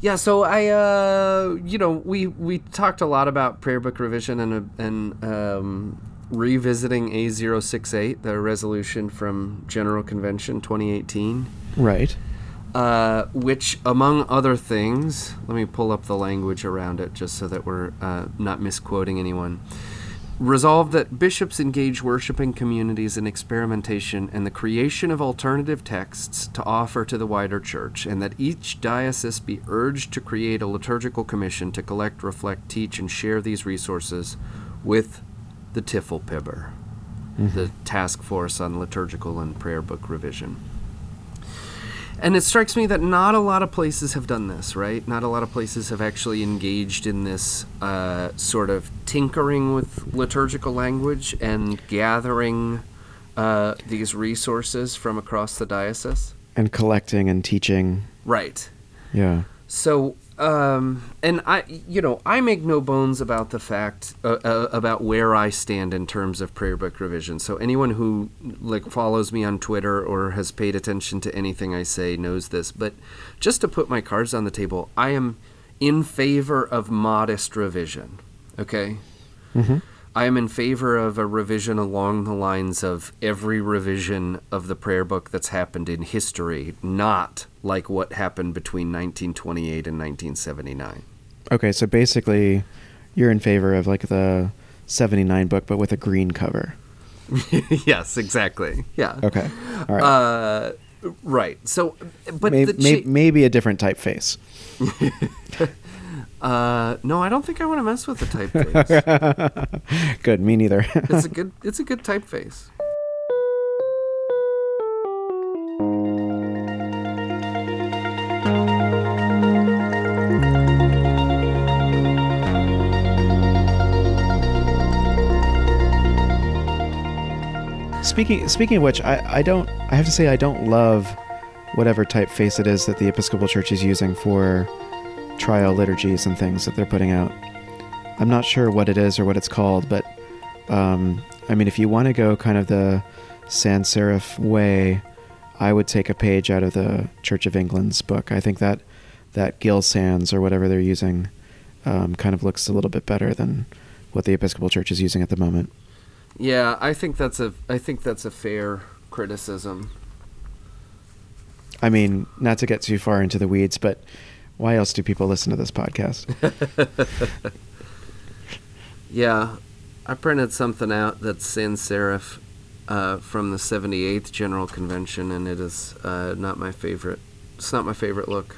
Yeah, so I, uh, you know, we we talked a lot about prayer book revision and and um, revisiting A068, the resolution from General Convention 2018. Right. Uh, which, among other things, let me pull up the language around it just so that we're uh, not misquoting anyone. Resolved that bishops engage worshiping communities in experimentation and the creation of alternative texts to offer to the wider church, and that each diocese be urged to create a liturgical commission to collect, reflect, teach, and share these resources with the TIFL-PIBR, mm-hmm. the Task Force on Liturgical and Prayer Book Revision. And it strikes me that not a lot of places have done this, right? Not a lot of places have actually engaged in this uh, sort of tinkering with liturgical language and gathering uh, these resources from across the diocese. And collecting and teaching. Right. Yeah. So um, and I, you know, I make no bones about the fact uh, uh, about where I stand in terms of prayer book revision. So anyone who like follows me on Twitter or has paid attention to anything I say knows this. But just to put my cards on the table, I am in favor of modest revision. Okay. Mm-hmm. I am in favor of a revision along the lines of every revision of the prayer book that's happened in history, not like what happened between 1928 and 1979. Okay, so basically, you're in favor of like the 79 book, but with a green cover. yes, exactly. Yeah. Okay. All right. Uh, right. So, but maybe, cha- maybe a different typeface. Uh, no, I don't think I want to mess with the typeface. good, me neither. it's a good. It's a good typeface. Speaking speaking of which, I, I don't I have to say I don't love whatever typeface it is that the Episcopal Church is using for trial liturgies and things that they're putting out. I'm not sure what it is or what it's called, but um, I mean, if you want to go kind of the sans serif way, I would take a page out of the Church of England's book. I think that that Gill Sans or whatever they're using um, kind of looks a little bit better than what the Episcopal Church is using at the moment. Yeah, I think that's a I think that's a fair criticism. I mean, not to get too far into the weeds, but why else do people listen to this podcast? yeah, I printed something out that's sans serif uh, from the 78th General Convention, and it is uh, not my favorite. It's not my favorite look.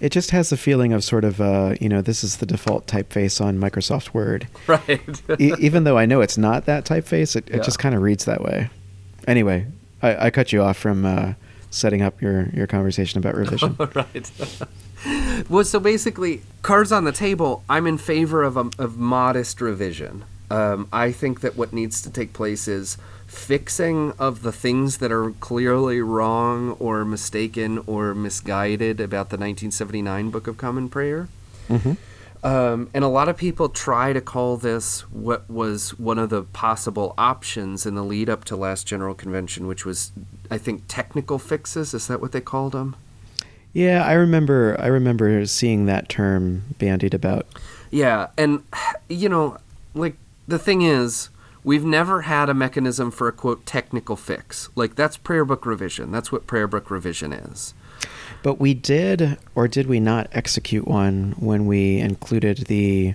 It just has a feeling of sort of, uh, you know, this is the default typeface on Microsoft Word. Right. e- even though I know it's not that typeface, it, it yeah. just kind of reads that way. Anyway, I, I cut you off from uh, setting up your, your conversation about revision. right well, so basically, cards on the table. I'm in favor of a of modest revision. Um, I think that what needs to take place is fixing of the things that are clearly wrong or mistaken or misguided about the 1979 Book of Common Prayer. Mm-hmm. Um, and a lot of people try to call this what was one of the possible options in the lead up to last General Convention, which was, I think, technical fixes. Is that what they called them? Yeah, I remember. I remember seeing that term bandied about. Yeah, and you know, like the thing is, we've never had a mechanism for a quote technical fix. Like that's prayer book revision. That's what prayer book revision is. But we did, or did we not execute one when we included the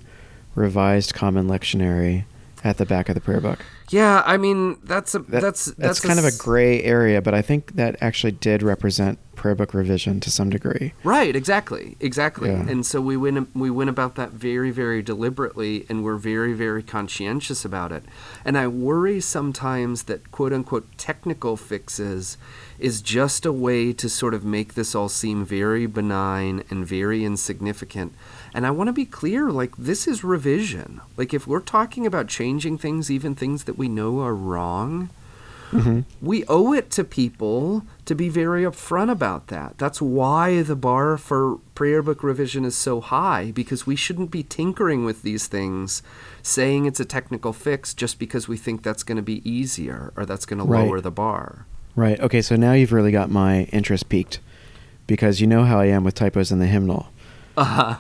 revised common lectionary at the back of the prayer book? Yeah, I mean that's a that, that's that's, that's kind a, of a gray area, but I think that actually did represent prayer book revision to some degree. Right, exactly, exactly. Yeah. And so we went we went about that very very deliberately, and we're very very conscientious about it. And I worry sometimes that quote unquote technical fixes is just a way to sort of make this all seem very benign and very insignificant and I want to be clear like, this is revision. Like, if we're talking about changing things, even things that we know are wrong, mm-hmm. we owe it to people to be very upfront about that. That's why the bar for prayer book revision is so high, because we shouldn't be tinkering with these things, saying it's a technical fix just because we think that's going to be easier or that's going right. to lower the bar. Right. Okay, so now you've really got my interest piqued because you know how I am with typos in the hymnal. Uh-huh.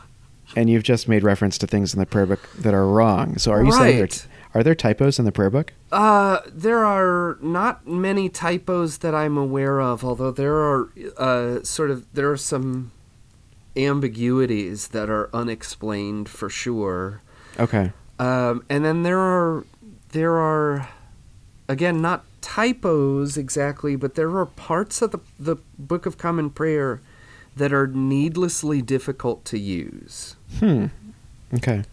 And you've just made reference to things in the prayer book that are wrong. So are you saying there, Right. are there typos in the prayer book? Uh, there are not many typos that I'm aware of, although there are uh, sort of there are some ambiguities that are unexplained for sure. Okay. Um, and then there are there are again not typos exactly, but there are parts of the the Book of Common Prayer that are needlessly difficult to use. Hmm. Okay.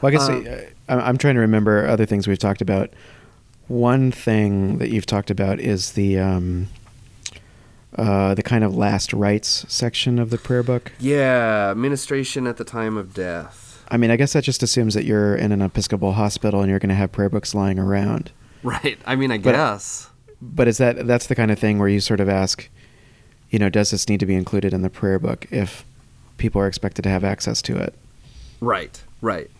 Well, I guess Um, uh, I'm I'm trying to remember other things we've talked about. One thing that you've talked about is the um, uh, the kind of last rites section of the prayer book. Yeah, ministration at the time of death. I mean, I guess that just assumes that you're in an Episcopal hospital and you're going to have prayer books lying around. Right. I mean, I But- guess. But is that that's the kind of thing where you sort of ask, you know, does this need to be included in the prayer book if people are expected to have access to it? Right. Right.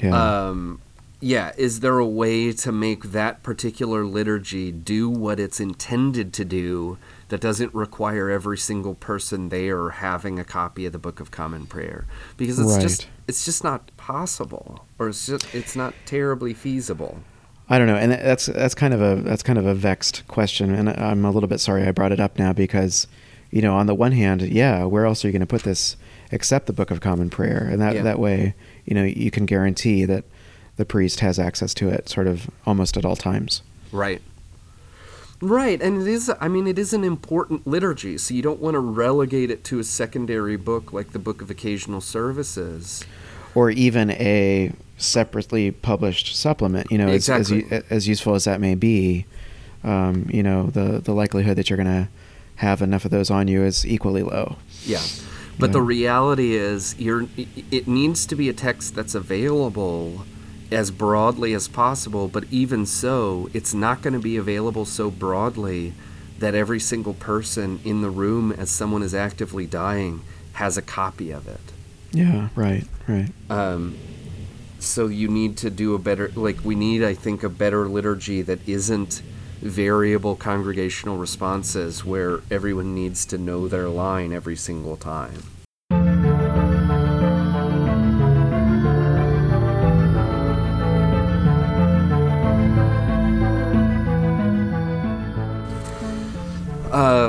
Yeah. Um, yeah. Is there a way to make that particular liturgy do what it's intended to do that doesn't require every single person there having a copy of the Book of Common Prayer? Because it's just it's just not possible, or it's just it's not terribly feasible. I don't know, and that's that's kind of a that's kind of a vexed question, and I'm a little bit sorry I brought it up now because, you know, on the one hand, yeah, where else are you going to put this except the Book of Common Prayer, and that Yeah. that way, you know, you can guarantee that the priest has access to it, sort of almost at all times. Right. Right, and it is I mean it is an important liturgy, so you don't want to relegate it to a secondary book like the Book of Occasional Services. or even a separately published supplement. You know, as, as, Exactly. as useful as that may be, um, you know, the the likelihood that you're going to have enough of those on you is equally low. Yeah. But Yeah. the reality is you're it needs to be a text that's available as broadly as possible, but even so, it's not going to be available so broadly that every single person in the room as someone is actively dying has a copy of it. Yeah. Right. Right. Um, so you need to do a better like we need i think a better liturgy that isn't variable congregational responses where everyone needs to know their line every single time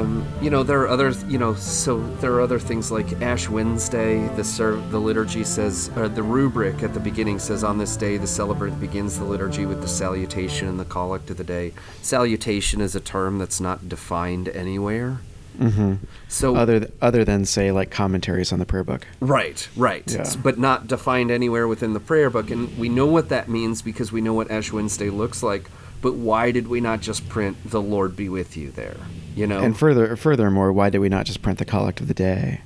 um, you know there are other you know so there are other things like ash wednesday the serv- the liturgy says or the rubric at the beginning says on this day the celebrant begins the liturgy with the salutation and the collect of the day salutation is a term that's not defined anywhere hmm so Other th- other than say like commentaries on the prayer book. Right, right. Yeah. But not defined anywhere within the prayer book. And we know what that means because we know what Ash Wednesday looks like. But why did we not just print "The Lord be with you" there? You know. And further, furthermore, why did we not just print the collect of the day?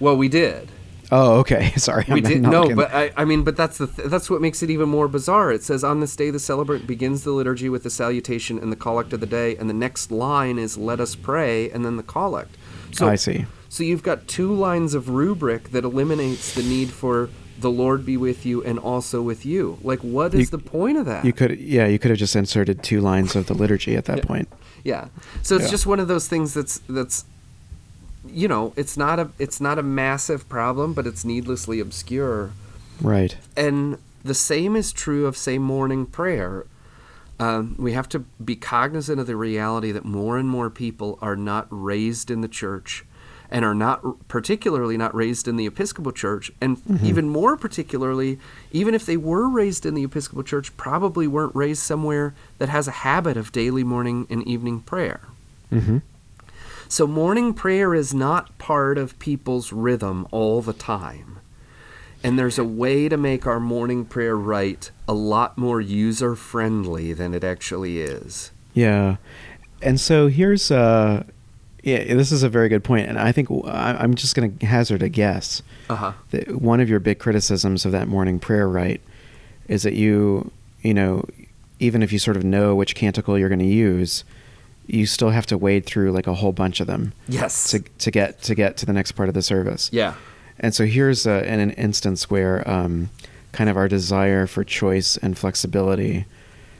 well, we did. Oh, okay. Sorry, We I'm did. not No, but I, I mean, but that's the th- that's what makes it even more bizarre. It says on this day the celebrant begins the liturgy with the salutation and the collect of the day, and the next line is "Let us pray," and then the collect. So I see. So you've got two lines of rubric that eliminates the need for the Lord be with you and also with you. Like, what is You- the point of that? You could, yeah, you could have just inserted two lines of the liturgy at that Yeah. point. yeah. So it's Yeah. just one of those things that's that's you know, it's not a it's not a massive problem, but it's needlessly obscure. Right. And the same is true of say morning prayer. Um, we have to be cognizant of the reality that more and more people are not raised in the church and are not particularly not raised in the Episcopal Church, and even more particularly, even if they were raised in the Episcopal Church, probably weren't raised somewhere that has a habit of daily morning and evening prayer. hmm So morning prayer is not part of people's rhythm all the time. And there's a way to make our morning prayer right a lot more user friendly than it actually is. Yeah, and so here's uh, yeah, this is a very good point, and I think I'm just going to hazard a guess. Uh huh. that one of your big criticisms of that morning prayer rite is that you, you know, even if you sort of know which canticle you're going to use, you still have to wade through like a whole bunch of them Yes. to to get to get to the next part of the service. yeah. And so here's a, an, an instance where um, kind of our desire for choice and flexibility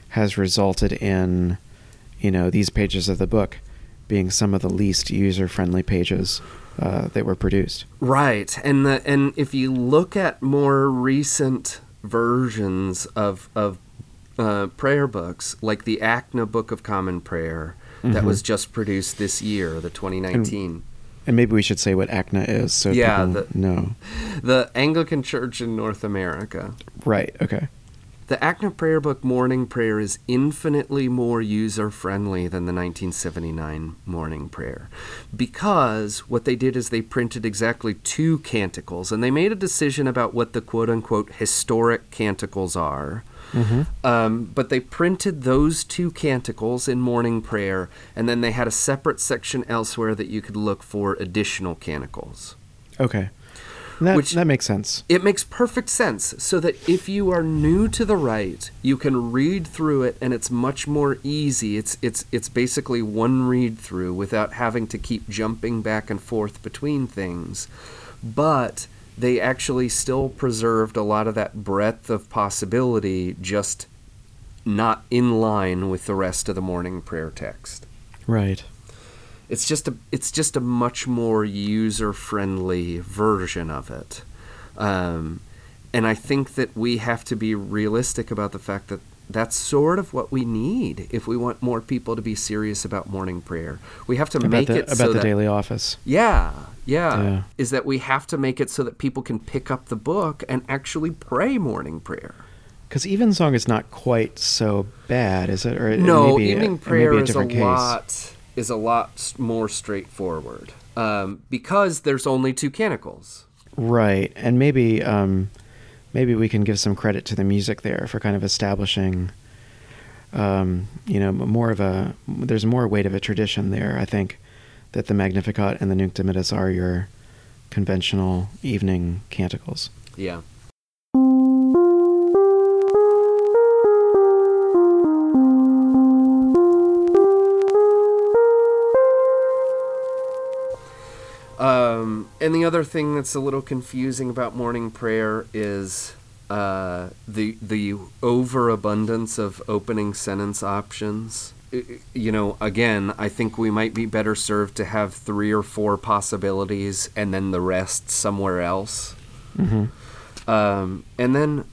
has resulted in, you know, these pages of the book being some of the least user-friendly pages uh, they were produced. Right, and the and if you look at more recent versions of of uh, prayer books, like the ACNA Book of Common Prayer that Mhm. was just produced this year, the 2019. And maybe we should say what ACNA is so Yeah, people the- know. the Anglican Church in North America. Right. Okay. The ACNA Prayer Book Morning Prayer is infinitely more user friendly than the 1979 Morning Prayer because what they did is they printed exactly two canticles and they made a decision about what the quote unquote historic canticles are. hmm Um, but they printed those two canticles in morning prayer, and then they had a separate section elsewhere that you could look for additional canticles. Okay. That Which- that makes sense. It makes perfect sense so that if you are new to the rite, you can read through it and it's much more easy. It's it's it's basically one read through without having to keep jumping back and forth between things. But they actually still preserved a lot of that breadth of possibility just not in line with the rest of the morning prayer text Right. It's just a it's just a much more user friendly version of it um, and i think that we have to be realistic about the fact that that's sort of what we need if we want more people to be serious about morning prayer we have to About make the it about so the that daily office. yeah, yeah Yeah. is that we have to make it so that people can pick up the book and actually pray morning prayer Because Evensong is not quite so bad, is it? Or it no, may be evening it may prayer be a is a different case. lot is a lot more straightforward um, because there's only two canticles. Right, and maybe um, maybe we can give some credit to the music there for kind of establishing, um, you know, more of a. There's more weight of a tradition there. I think that the Magnificat and the Nunc Dimittis are your conventional evening canticles. Yeah. And the other thing that's a little confusing about morning prayer is uh, the the overabundance of opening sentence options. You know, again, I think we might be better served to have three or four possibilities and then the rest somewhere else. hmm Um, and then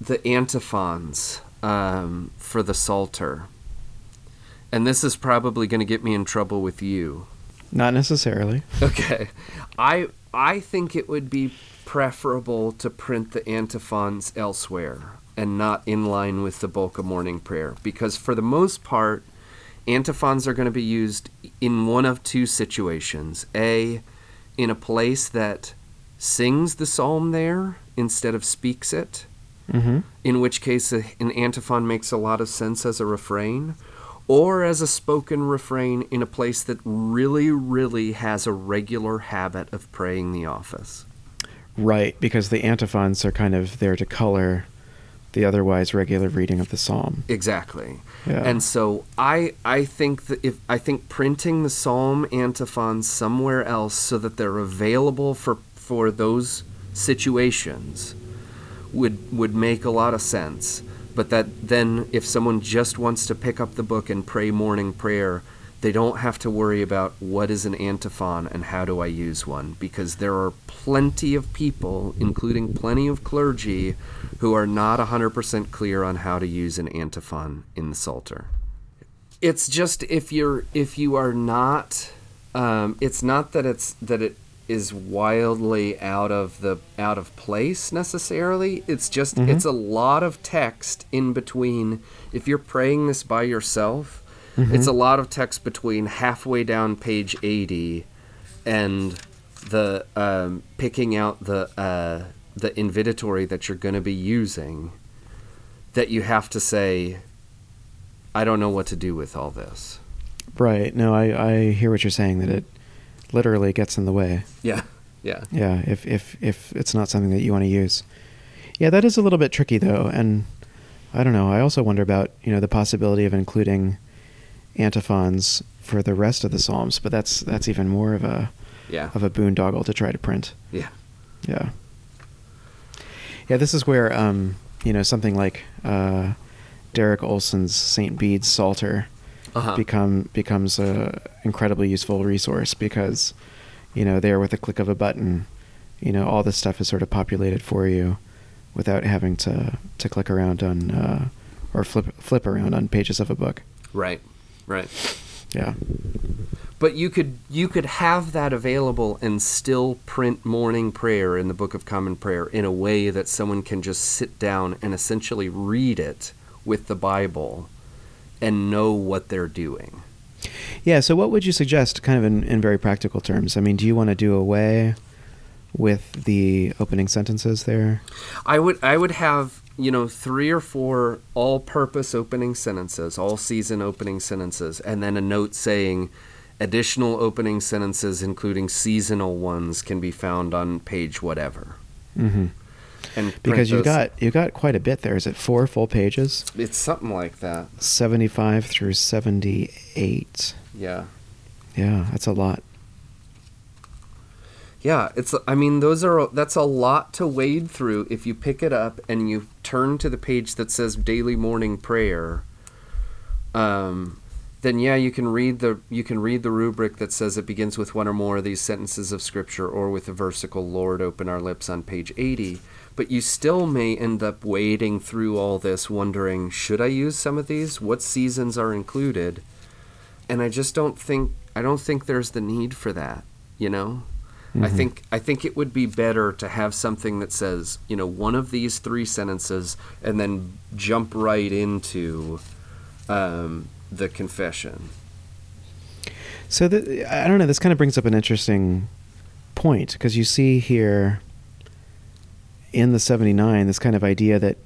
the antiphons um, for the Psalter. And this is probably going to get me in trouble with you. Not necessarily. Okay. I I think it would be preferable to print the antiphons elsewhere and not in line with the bulk of morning prayer because for the most part antiphons are going to be used in one of two situations. A in a place that sings the psalm there instead of speaks it, hmm in which case a, an antiphon makes a lot of sense as a refrain, or as a spoken refrain in a place that really, really has a regular habit of praying the office. Right, because the antiphons are kind of there to color the otherwise regular reading of the psalm. Exactly. Yeah. And so I I think that if I think printing the psalm antiphons somewhere else so that they're available for for those situations would would make a lot of sense. But that then if someone just wants to pick up the book and pray morning prayer, they don't have to worry about what is an antiphon and how do I use one because there are plenty of people, including plenty of clergy, who are not 100% clear on how to use an antiphon in the Psalter. It's just if you're if you are not um, it's not that it's that it is wildly out of the out of place necessarily. It's just Mhm. it's a lot of text in between. If you're praying this by yourself, it's a lot of text between halfway down page 80 and the um, picking out the uh, the invitatory that you're going to be using that you have to say I don't know what to do with all this. Right. No, I, I hear what you're saying that it literally gets in the way. Yeah. Yeah. Yeah, if if if it's not something that you want to use. Yeah, that is a little bit tricky though, and I don't know. I also wonder about, you know, the possibility of including antiphons for the rest of the psalms, but that's that's even more of a Yeah. of a boondoggle to try to print. Yeah. Yeah. Yeah, this is where um, you know, something like uh Derek Olsen's St. Bede's Psalter Uh-huh. become becomes a incredibly useful resource because you know, there with a click of a button. You know, all this stuff is sort of populated for you without having to to click around on uh, or flip flip around on pages of a book. Right. Right. Yeah. But you could you could have that available and still print morning prayer in the Book of Common Prayer in a way that someone can just sit down and essentially read it with the Bible and know what they're doing. Yeah, so what would you suggest kind of in, in very practical terms? I mean, do you want to do away with the opening sentences there? I would I would have you know three or four all-purpose opening sentences, all season opening sentences, and then a note saying additional opening sentences, including seasonal ones, can be found on page whatever. Mm-hmm. And Because you got you got quite a bit there. Is it four full pages? it's something like that. Seventy five through seventy eight. Yeah. Yeah, that's a lot. Yeah, it's I mean those are that's a lot to wade through if you pick it up and you turn to the page that says daily morning prayer. Um then yeah, you can read the you can read the rubric that says it begins with one or more of these sentences of scripture or with the versicle Lord open our lips on page 80, but you still may end up wading through all this wondering, should I use some of these? What seasons are included? And I just don't think I don't think there's the need for that, you know? I Mhm. think I think it would be better to have something that says, you know, one of these three sentences, and then jump right into um, the confession. So the, I don't know. This kind of brings up an interesting point because you see here in the 79 this kind of idea that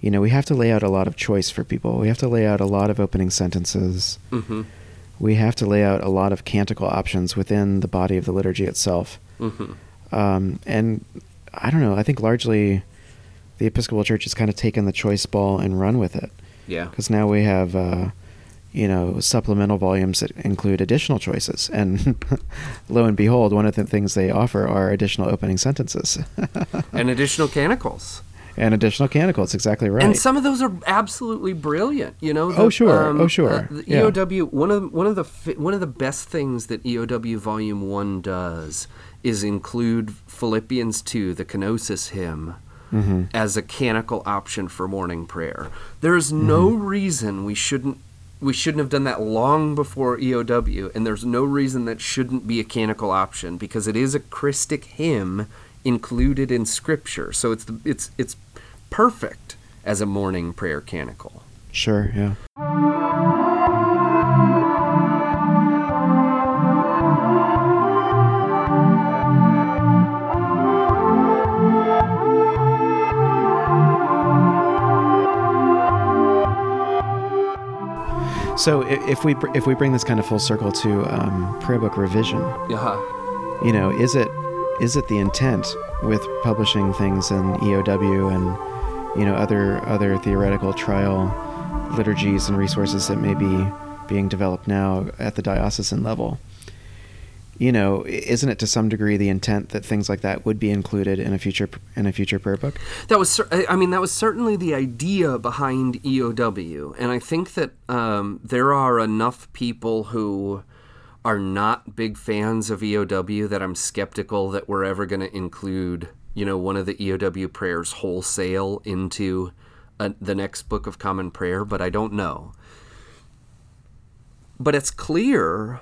you know we have to lay out a lot of choice for people. We have to lay out a lot of opening sentences. Mm-hmm. We have to lay out a lot of canticle options within the body of the liturgy itself. Mm-hmm. Um, and I don't know. I think largely the Episcopal Church has kind of taken the choice ball and run with it Yeah. because now we have uh, you know supplemental volumes that include additional choices and lo and behold one of the things they offer are additional opening sentences And additional canticles. and additional canticles exactly right And some of those are absolutely brilliant. You know. Oh, the, sure. Oh, sure. uh, the Yeah. EOW. One of one of the one of the best things that EOW Volume One does is include Philippians two, the Kenosis hymn, Mhm. as a canticle option for morning prayer. There's no reason we shouldn't. We shouldn't have done that long before EOW, and there's no reason that shouldn't be a canticle option because it is a Christic hymn included in Scripture. So it's the, it's it's perfect as a morning prayer canticle. sure yeah so if we if we bring this kind of full circle to um, prayer book revision Yeah. you know, is it is it the intent with publishing things in EOW and you know other other theoretical trial liturgies and resources that may be being developed now at the diocesan level? You know, isn't it to some degree the intent that things like that would be included in a future in a future prayer book? That was, I mean, that was certainly the idea behind EOW, and I think that um, there are enough people who are not big fans of EOW that I'm skeptical that we're ever going to include, you know, one of the EOW prayers wholesale into uh the next book of Common Prayer. But I don't know. But it's clear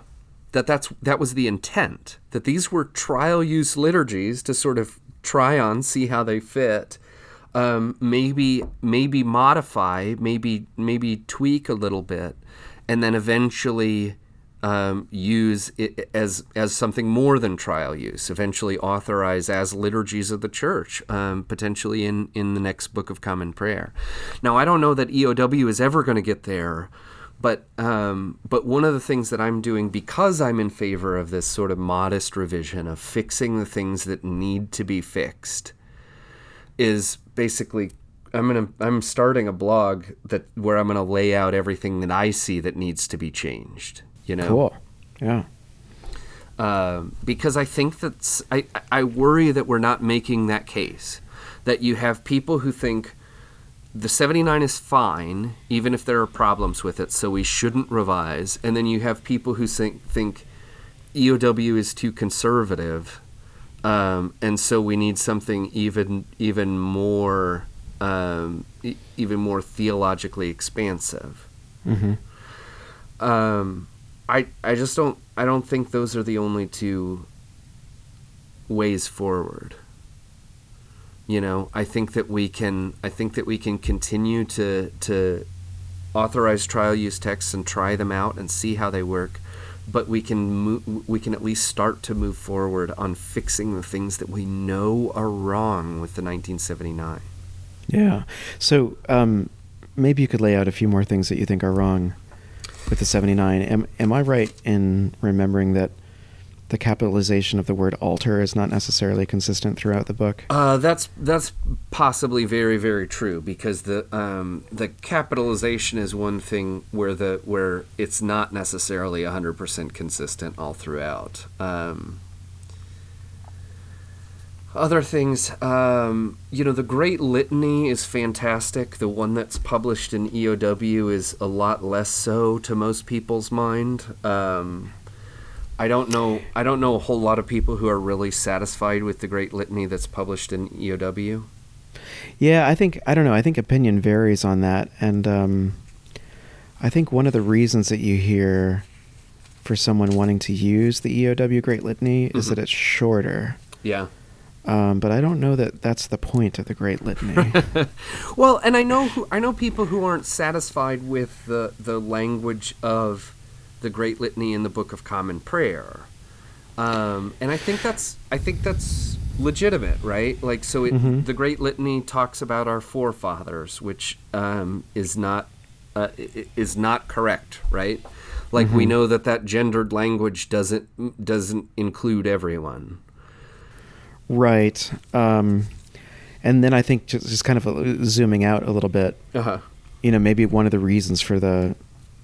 that that's that was the intent that these were trial use liturgies to sort of try on see how they fit um, maybe maybe modify maybe maybe tweak a little bit and then eventually um, use it as as something more than trial use eventually authorize as liturgies of the church um, potentially in in the next book of common prayer. Now i don't know that eow is ever going to get there but um, but one of the things that I'm doing because I'm in favor of this sort of modest revision of fixing the things that need to be fixed is basically I'm gonna I'm starting a blog that where I'm gonna lay out everything that I see that needs to be changed. You know, Cool. Yeah. um, because I think that's I, I worry that we're not making that case that you have people who think the 79 is fine even if there are problems with it so we shouldn't revise and then you have people who think think EOW is too conservative, um, and so we need something even even more um, e- even more theologically expansive. hmm Um, I I just don't I don't think those are the only two ways forward. You know, I think that we can I think that we can continue to to authorize trial use texts and try them out and see how they work, but we can move, we can at least start to move forward on fixing the things that we know are wrong with the 1979. Yeah. So um, maybe you could lay out a few more things that you think are wrong with the 79. Am, am I right in remembering that the capitalization of the word altar is not necessarily consistent throughout the book? Uh, that's that's possibly very very true because the um, the capitalization is one thing where the where it's not necessarily hundred percent consistent all throughout. Um, other things, um, you know, the Great Litany is fantastic. The one that's published in EOW is a lot less so to most people's mind. I don't know. I don't know a whole lot of people who are really satisfied with the Great Litany that's published in EOW. Yeah, I think I don't know. I think opinion varies on that, and um, I think one of the reasons that you hear for someone wanting to use the EOW Great Litany is Mhm. that it's shorter. Yeah. Um, but I don't know that that's the point of the Great Litany. Well, and I know who, I know people who aren't satisfied with the the language of the Great Litany in the Book of Common Prayer, um, and I think that's I think that's legitimate, right? Like, so it, Mhm. the Great Litany talks about our forefathers, which um, is not uh, is not correct, right? Like we Mhm. know that that gendered language doesn't doesn't include everyone. right. Um, and then I think just, just kind of uh, zooming out a little bit, Uh huh. you know, maybe one of the reasons for the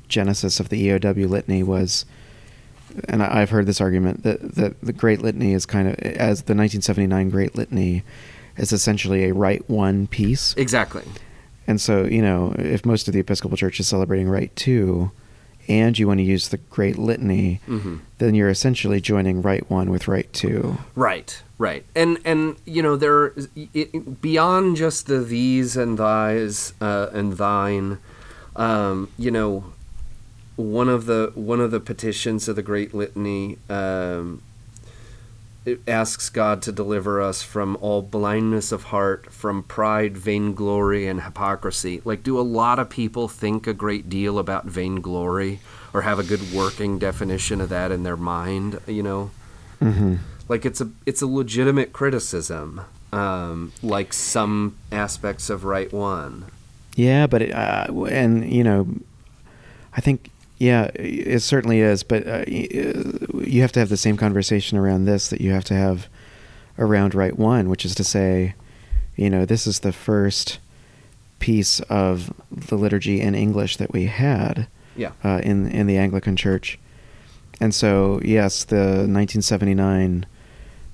genesis of the EOW litany was, and I, I've heard this argument that that the Great Litany is kind of as the 1979 Great Litany is essentially a Rite One piece, Exactly. and so you know if most of the Episcopal Church is celebrating Rite Two, and you want to use the Great Litany, Mm-hmm. then you're essentially joining Rite One with Rite Two. Right, right, and and you know there it, beyond just the these and thys uh, and thine, um, you know, one of the one of the petitions of the Great Litany um, it asks God to deliver us from all blindness of heart, from pride, vainglory, and hypocrisy. Like, do a lot of people think a great deal about vainglory or have a good working definition of that in their mind? You know Mm-hmm. like it's a it's a legitimate criticism um, like some aspects of rite one Yeah, but it, uh, and you know, I think yeah, it certainly is. But uh, uh, you have to have the same conversation around this that you have to have around rite one, which is to say, you know, this is the first piece of the liturgy in English that we had yeah. uh, in in the Anglican Church, and so yes, the 1979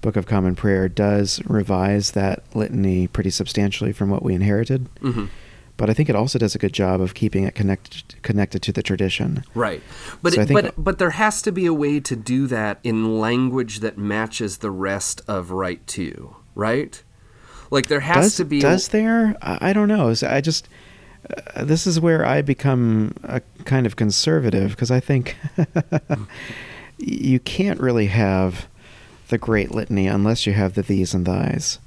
Book of Common Prayer does revise that litany pretty substantially from what we inherited. Hmm but I think it also does a good job of keeping it connected connected to the tradition. right but So it, but but there has to be a way to do that in language that matches the rest of rite two right like there has does to be does there? I, don't know. So I just uh, this is where I become a kind of conservative because I think you can't really have the Great Litany unless you have the these and thys.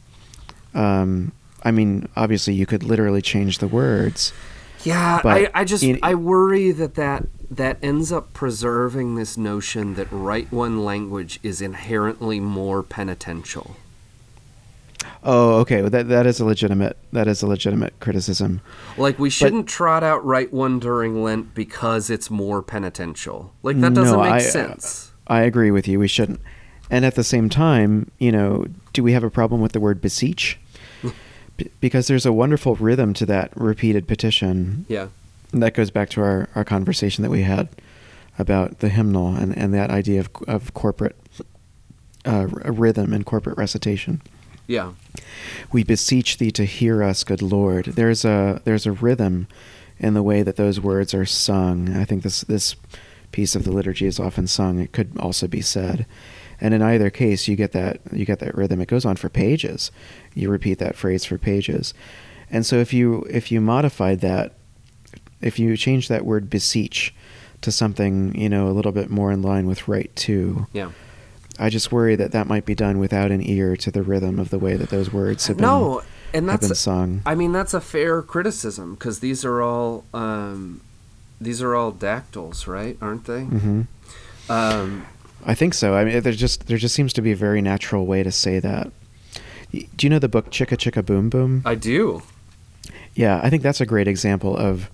Um, I mean, obviously, you could literally change the words. Yeah, But I, I just in- I worry that, that that ends up preserving this notion that rite one language is inherently more penitential. Oh, okay. Well, that that is a legitimate that is a legitimate criticism. Like we shouldn't trot out rite one during Lent because it's more penitential. Like that doesn't No, make I- uh, sense. I agree with you. We shouldn't. And at the same time, you know, do we have a problem with the word beseech? B- because there's a wonderful rhythm to that repeated petition. yeah. And that goes back to our, our conversation that we had about the hymnal and, and that idea of, of corporate uh, rhythm and corporate recitation. Yeah. We beseech thee to hear us, good Lord. There's a there's a rhythm in the way that those words are sung. I think this this piece of the liturgy is often sung, it could also be said. And in either case, you get that you get that rhythm. It goes on for pages. You repeat that phrase for pages. And so if you if you modified that, if you change that word beseech to something you know a little bit more in line with rite two, Yeah. I just worry that that might be done without an ear to the rhythm of the way that those words have been No, and that's been sung. I mean that's a fair criticism because these are all um, these are all dactyls, right? Aren't they? mm-hmm. Um, I think so. I mean, there just there just seems to be a very natural way to say that. Do you know the book Chicka Chicka Boom Boom? I do. Yeah, I think that's a great example of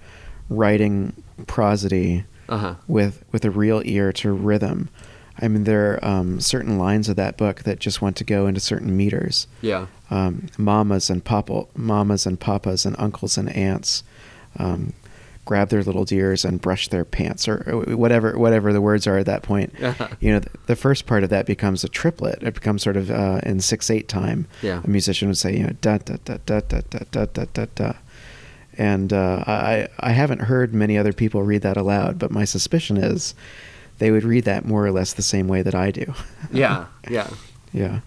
writing prosody Uh huh. with with a real ear to rhythm. I mean, there are um, certain lines of that book that just want to go into certain meters. Yeah. Um, mamas and papa, mamas and papas and uncles and aunts, um, grab their little deers and brush their pants, or or whatever whatever the words are at that point. you know, the, the first part of that becomes a triplet. It becomes sort of uh, in six eight time. Yeah. A musician would say, you know, da da da da da da da da da da. And uh, I I haven't heard many other people read that aloud, but my suspicion is they would read that more or less the same way that I do. Yeah. Yeah. yeah.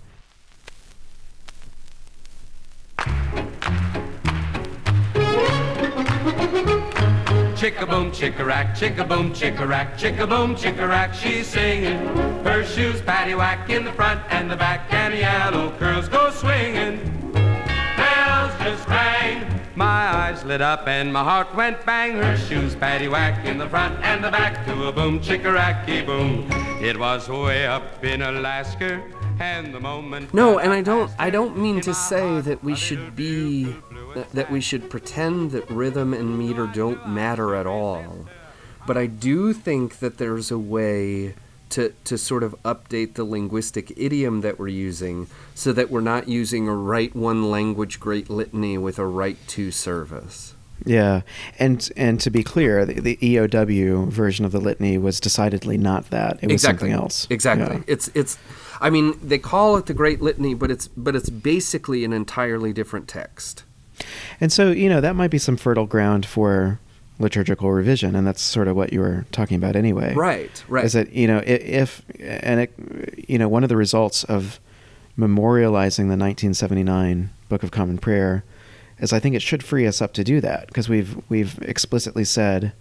Chicka-boom, chicka-rack, chicka-boom, chicka-rack, she's singing. Her shoes patty-whack in the front and the back, and the yellow curls go swinging. Bells just rang, my eyes lit up and my heart went bang. Her shoes patty-whack in the front and the back, to a boom, chicka-racky boom. It was way up in Alaska, and the moment... No, and I don't. I don't mean to say that we should be blue that we should pretend that rhythm and meter don't matter at all. But I do think that there's a way to to sort of update the linguistic idiom that we're using so that we're not using a Rite one language great litany with a Rite two service. Yeah, and and to be clear, the, the EOW version of the litany was decidedly not that. It was exactly. something else. Exactly. Yeah. It's it's. I mean, they call it the Great Litany, but it's but it's basically an entirely different text. And so you know that might be some fertile ground for liturgical revision, and that's sort of what you were talking about anyway. Right. Right. Is that you know if and it, you know one of the results of memorializing the 1979 Book of Common Prayer is I think it should free us up to do that because we've we've explicitly said,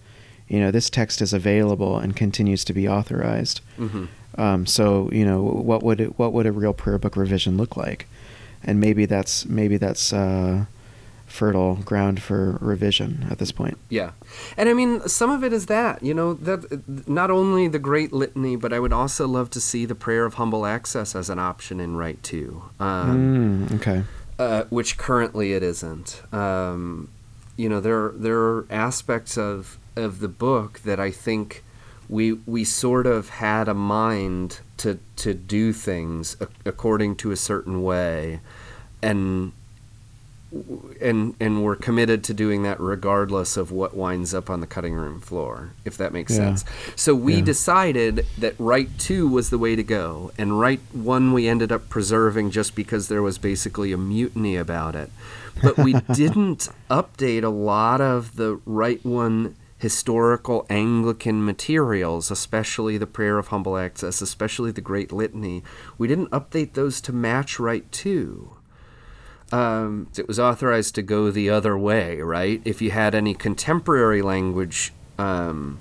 you know, this text is available and continues to be authorized. Mhm. Um, so you know what would it, what would a real prayer book revision look like, and maybe that's maybe that's uh, fertile ground for revision at this point. Yeah, and I mean, some of it is that you know that not only the Great Litany, but I would also love to see the Prayer of Humble Access as an option in Rite Two, um, Mm, okay. uh, which currently it isn't. Um, you know, there there are aspects of of the book that I think we we sort of had a mind to to do things according to a certain way, and and and we're committed to doing that regardless of what winds up on the cutting room floor if that makes Yeah. sense so we Yeah. decided that Rite 2 was the way to go and Rite 1 we ended up preserving just because there was basically a mutiny about it but we didn't update a lot of the Rite 1 historical Anglican materials, especially the Prayer of Humble Access, especially the Great Litany. We didn't update those to match Rite 2 um, it was authorized to go the other way, right? If you had any contemporary language um,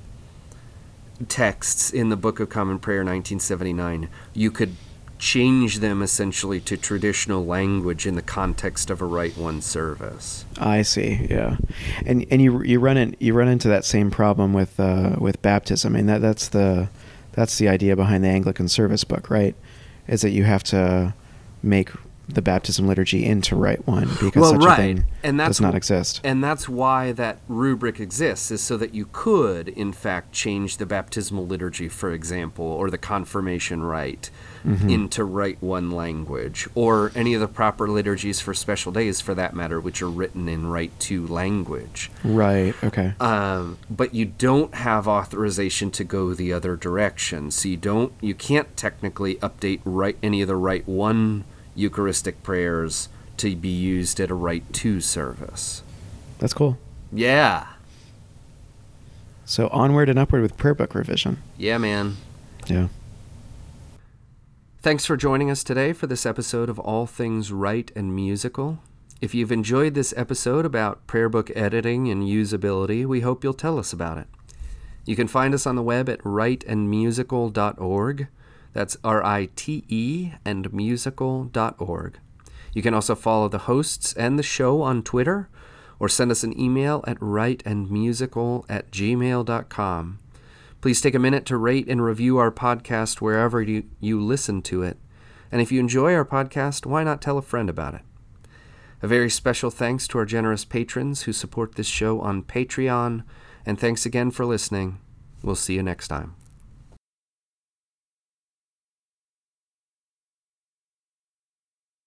texts in the Book of Common Prayer 1979, you could change them essentially to traditional language in the context of a Rite One service. I see. Yeah, and and you you run in you run into that same problem with uh, with baptism. I mean that that's the that's the idea behind the Anglican service book, right? Is that you have to make the baptism liturgy into Rite One because Well, such right, a thing and that's does not exist. And that's why that rubric exists, is so that you could, in fact, change the baptismal liturgy, for example, or the confirmation rite Mm-hmm. into Rite One language, or any of the proper liturgies for special days, for that matter, which are written in Rite Two language. Right. Okay. Um, but you don't have authorization to go the other direction, so you don't, you can't technically update right any of the Rite One Eucharistic prayers to be used at a Rite Two service. That's cool. Yeah. So onward and upward with prayer book revision. Yeah, man. Yeah. Thanks for joining us today for this episode of All Things Rite and Musical. If you've enjoyed this episode about prayer book editing and usability, we hope you'll tell us about it. You can find us on the web at riteandmusical.org. That's R I T E and musical.org. You can also follow the hosts and the show on Twitter or send us an email at riteandmusical at gmail.com. Please take a minute to rate and review our podcast wherever you, you listen to it. And if you enjoy our podcast, why not tell a friend about it? A very special thanks to our generous patrons who support this show on Patreon, and thanks again for listening. We'll see you next time.